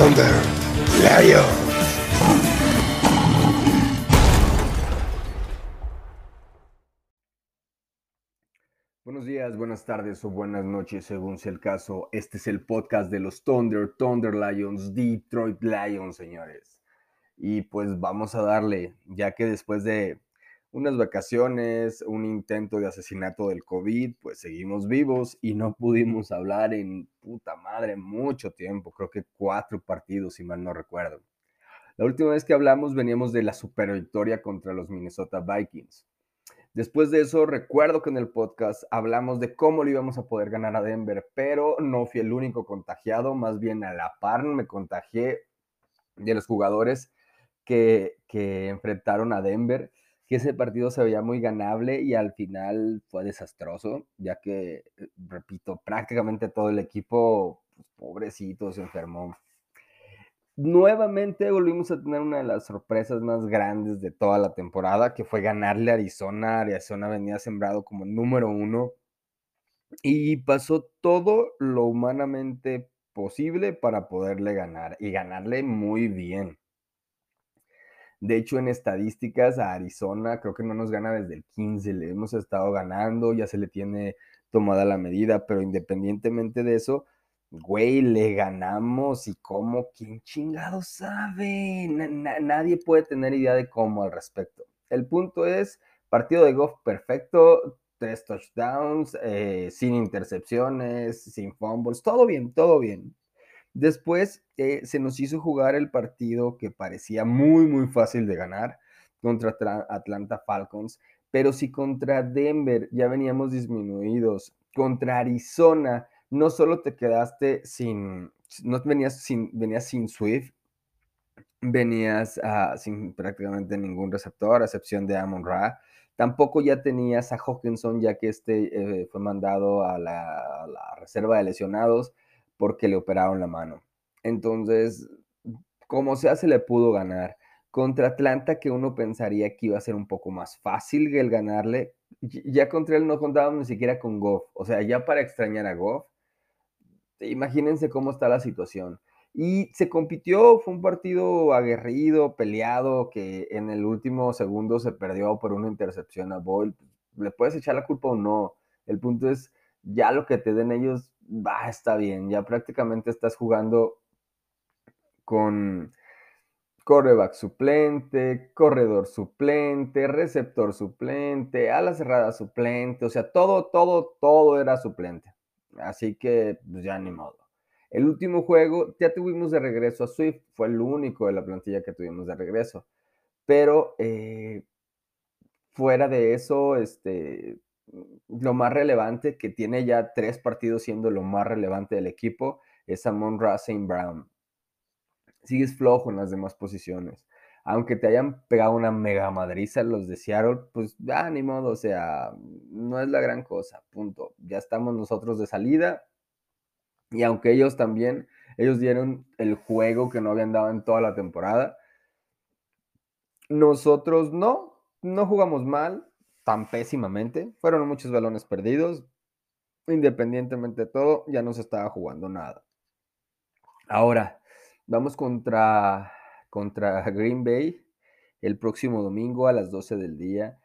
Thunder Lion. Buenos días, buenas tardes o buenas noches, según sea el caso. Este es el podcast de los Thunder, Thunder Lions, Detroit Lions, señores. Y pues vamos a darle, ya que después de unas vacaciones, un intento de asesinato del COVID, pues seguimos vivos y no pudimos hablar en puta madre mucho tiempo, creo que cuatro partidos, si mal no recuerdo. La última vez que hablamos veníamos de la super victoria contra los Minnesota Vikings. Después de eso, recuerdo que en el podcast hablamos de cómo le íbamos a poder ganar a Denver, pero no fui el único contagiado, más bien a la par me contagié de los jugadores que, que enfrentaron a Denver que ese partido se veía muy ganable y al final fue desastroso, ya que, eh, repito, prácticamente todo el equipo, pues, pobrecito, se enfermó. Nuevamente volvimos a tener una de las sorpresas más grandes de toda la temporada, que fue ganarle a Arizona. Arizona venía sembrado como número uno y pasó todo lo humanamente posible para poderle ganar y ganarle muy bien. De hecho, en estadísticas a Arizona creo que no nos gana desde el 15, le hemos estado ganando, ya se le tiene tomada la medida, pero independientemente de eso, güey, le ganamos y cómo, ¿quién chingado sabe? nadie puede tener idea de cómo al respecto. El punto es, partido de golf perfecto, tres touchdowns, eh, sin intercepciones, sin fumbles, todo bien, todo bien. Después eh, se nos hizo jugar el partido que parecía muy, muy fácil de ganar contra Atlanta Falcons, pero si contra Denver ya veníamos disminuidos, contra Arizona no solo te quedaste sin, no venías sin, venías sin Swift, venías ah, sin prácticamente ningún receptor, a excepción de Amon Ra. Tampoco ya tenías a Hawkinson, ya que este eh, fue mandado a la, reserva de lesionados porque le operaron la mano. Entonces, como sea, se le pudo ganar. Contra Atlanta, que uno pensaría que iba a ser un poco más fácil el ganarle, ya contra él no contábamos ni siquiera con Goff. O sea, ya para extrañar a Goff, imagínense cómo está la situación. Y se compitió, fue un partido aguerrido, peleado, que en el último segundo se perdió por una intercepción a Boyle. Le puedes echar la culpa o no. El punto es, ya lo que te den ellos va, está bien, ya prácticamente estás jugando con coreback suplente, corredor suplente, receptor suplente, ala cerrada suplente, o sea, todo, todo, todo era suplente. Así que, pues ya ni modo. El último juego, ya tuvimos de regreso a Swift, fue el único de la plantilla que tuvimos de regreso. Pero eh, fuera de eso, este, lo más relevante, que tiene ya tres partidos siendo lo más relevante del equipo, es Amon Racing Brown. Sigues flojo en las demás posiciones. Aunque te hayan pegado una mega madriza los de Seattle, pues ya ni modo, o sea, no es la gran cosa, punto. Ya estamos nosotros de salida. Y aunque ellos también, ellos dieron el juego que no habían dado en toda la temporada, nosotros no, no jugamos mal, tan pésimamente. Fueron muchos balones perdidos. Independientemente de todo, ya no se estaba jugando nada. Ahora, vamos contra, contra Green Bay el próximo domingo a las 12 del día.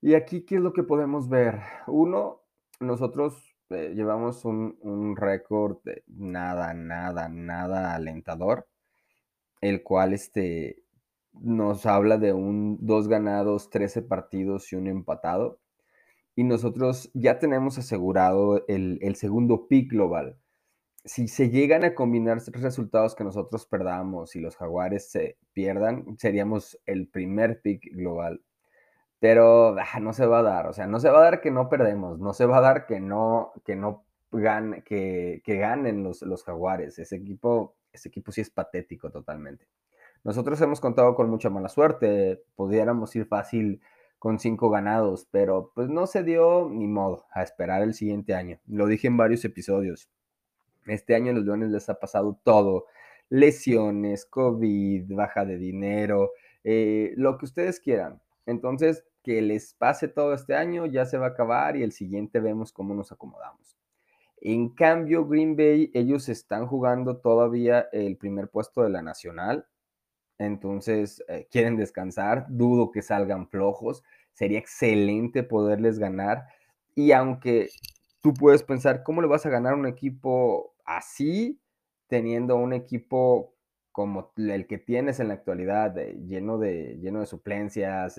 Y aquí, ¿qué es lo que podemos ver? Uno, nosotros eh, llevamos un, un récord nada, nada, nada alentador, el cual este, nos habla de un dos ganados, 13 partidos y un empatado. Y nosotros ya tenemos asegurado el, segundo pick global. Si se llegan a combinar resultados que nosotros perdamos y los jaguares se pierdan, seríamos el primer pick global. Pero ah, no se va a dar, o sea, no se va a dar que no perdemos, no se va a dar que no, que no que, que ganen los, los jaguares. Ese equipo, ese equipo sí es patético totalmente. Nosotros hemos contado con mucha mala suerte, pudiéramos ir fácil con cinco ganados, pero pues no se dio ni modo a esperar el siguiente año. Lo dije en varios episodios. Este año a los Leones les ha pasado todo. Lesiones, COVID, baja de dinero, eh, lo que ustedes quieran. Entonces, que les pase todo este año, ya se va a acabar y el siguiente vemos cómo nos acomodamos. En cambio, Green Bay, ellos están jugando todavía el primer puesto de la nacional, entonces eh, quieren descansar, dudo que salgan flojos, sería excelente poderles ganar. Y aunque tú puedes pensar, ¿cómo le vas a ganar a un equipo así, teniendo un equipo como el que tienes en la actualidad, lleno, de, lleno de suplencias,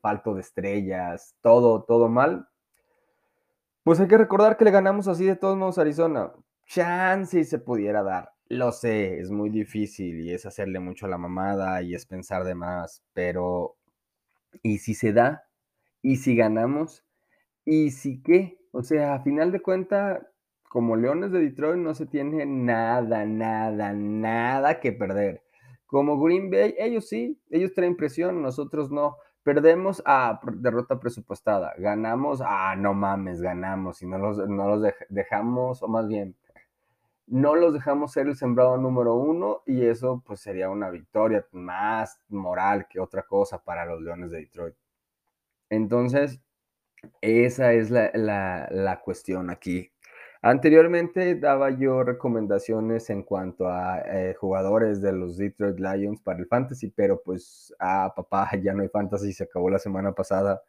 falto de estrellas, todo, todo mal? Pues hay que recordar que le ganamos así de todos modos a Arizona. Chance se pudiera dar. Lo sé, es muy difícil y es hacerle mucho la mamada y es pensar de más, pero ¿y si se da? ¿Y si ganamos? ¿Y si qué? O sea, a final de cuentas, como Leones de Detroit no se tiene nada, nada, nada que perder. Como Green Bay, ellos sí, ellos traen presión, nosotros no. Perdemos a derrota presupuestada, ganamos, ah, no mames, ganamos y no los, no los dejamos, o más bien, no los dejamos ser el sembrado número uno y eso pues sería una victoria más moral que otra cosa para los Leones de Detroit. Entonces, esa es la, cuestión aquí. Anteriormente daba yo recomendaciones en cuanto a eh, jugadores de los Detroit Lions para el fantasy, pero pues, ah, papá, ya no hay fantasy, se acabó la semana pasada.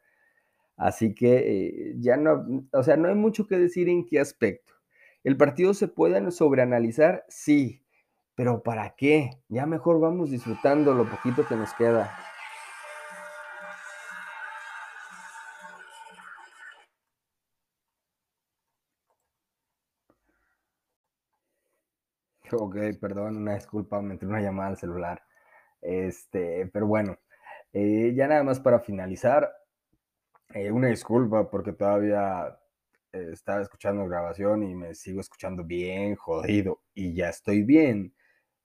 Así que eh, ya no, o sea, no hay mucho que decir en qué aspecto. ¿El partido se puede sobreanalizar? Sí, pero ¿para qué? Ya mejor vamos disfrutando lo poquito que nos queda. Ok, perdón, una disculpa, me entró una llamada al celular. Este, pero bueno, eh, ya nada más para finalizar, eh, una disculpa porque todavía estaba escuchando grabación y me sigo escuchando bien jodido y ya estoy bien.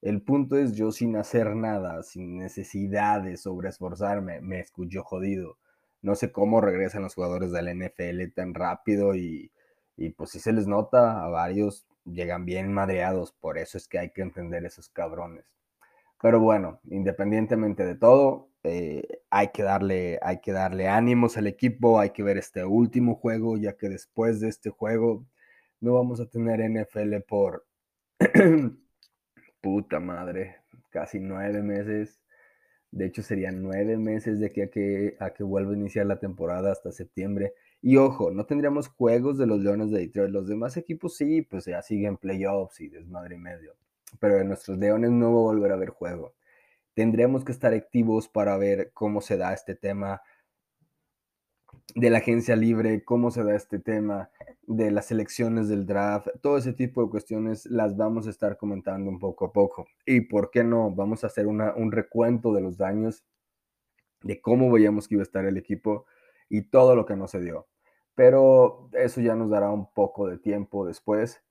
El punto es yo sin hacer nada, sin necesidad de sobreesforzarme, me escucho jodido. No sé cómo regresan los jugadores del NFL tan rápido y, y pues si se les nota a varios llegan bien madreados, por eso es que hay que entender esos cabrones. Pero bueno, independientemente de todo, eh, hay, que darle, hay que darle ánimos al equipo, hay que ver este último juego, ya que después de este juego no vamos a tener NFL por puta madre, casi nueve meses. De hecho, serían nueve meses de que a, que vuelva a iniciar la temporada hasta septiembre. Y ojo, no tendríamos juegos de los Leones de Detroit. Los demás equipos sí, pues ya siguen playoffs y desmadre y medio. Pero de nuestros Leones no va a volver a haber juego. Tendremos que estar activos para ver cómo se da este tema de la agencia libre, cómo se da este tema de las elecciones del draft, todo ese tipo de cuestiones las vamos a estar comentando un poco a poco. Y por qué no, vamos a hacer un recuento de los daños, de cómo veíamos que iba a estar el equipo y todo lo que no se dio. Pero eso ya nos dará un poco de tiempo después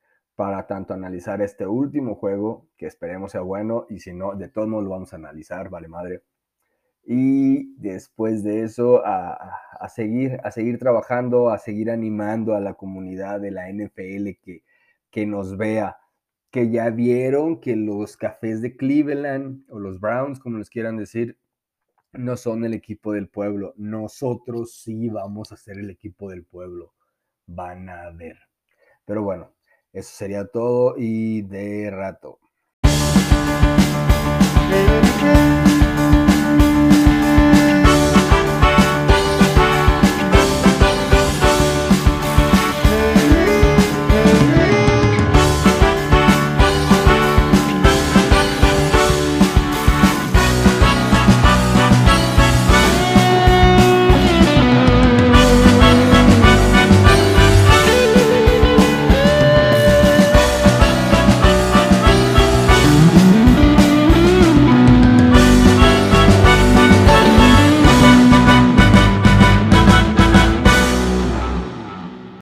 para tanto analizar este último juego, que esperemos sea bueno, y si no, de todos modos lo vamos a analizar, vale madre. Y después de eso, a, a, seguir, a seguir trabajando, a seguir animando a la comunidad de la NFL que, que nos vea, que ya vieron que los cafés de Cleveland o los Browns, como les quieran decir, no son el equipo del pueblo. Nosotros sí vamos a ser el equipo del pueblo. Van a ver. Pero bueno, eso sería todo y de rato.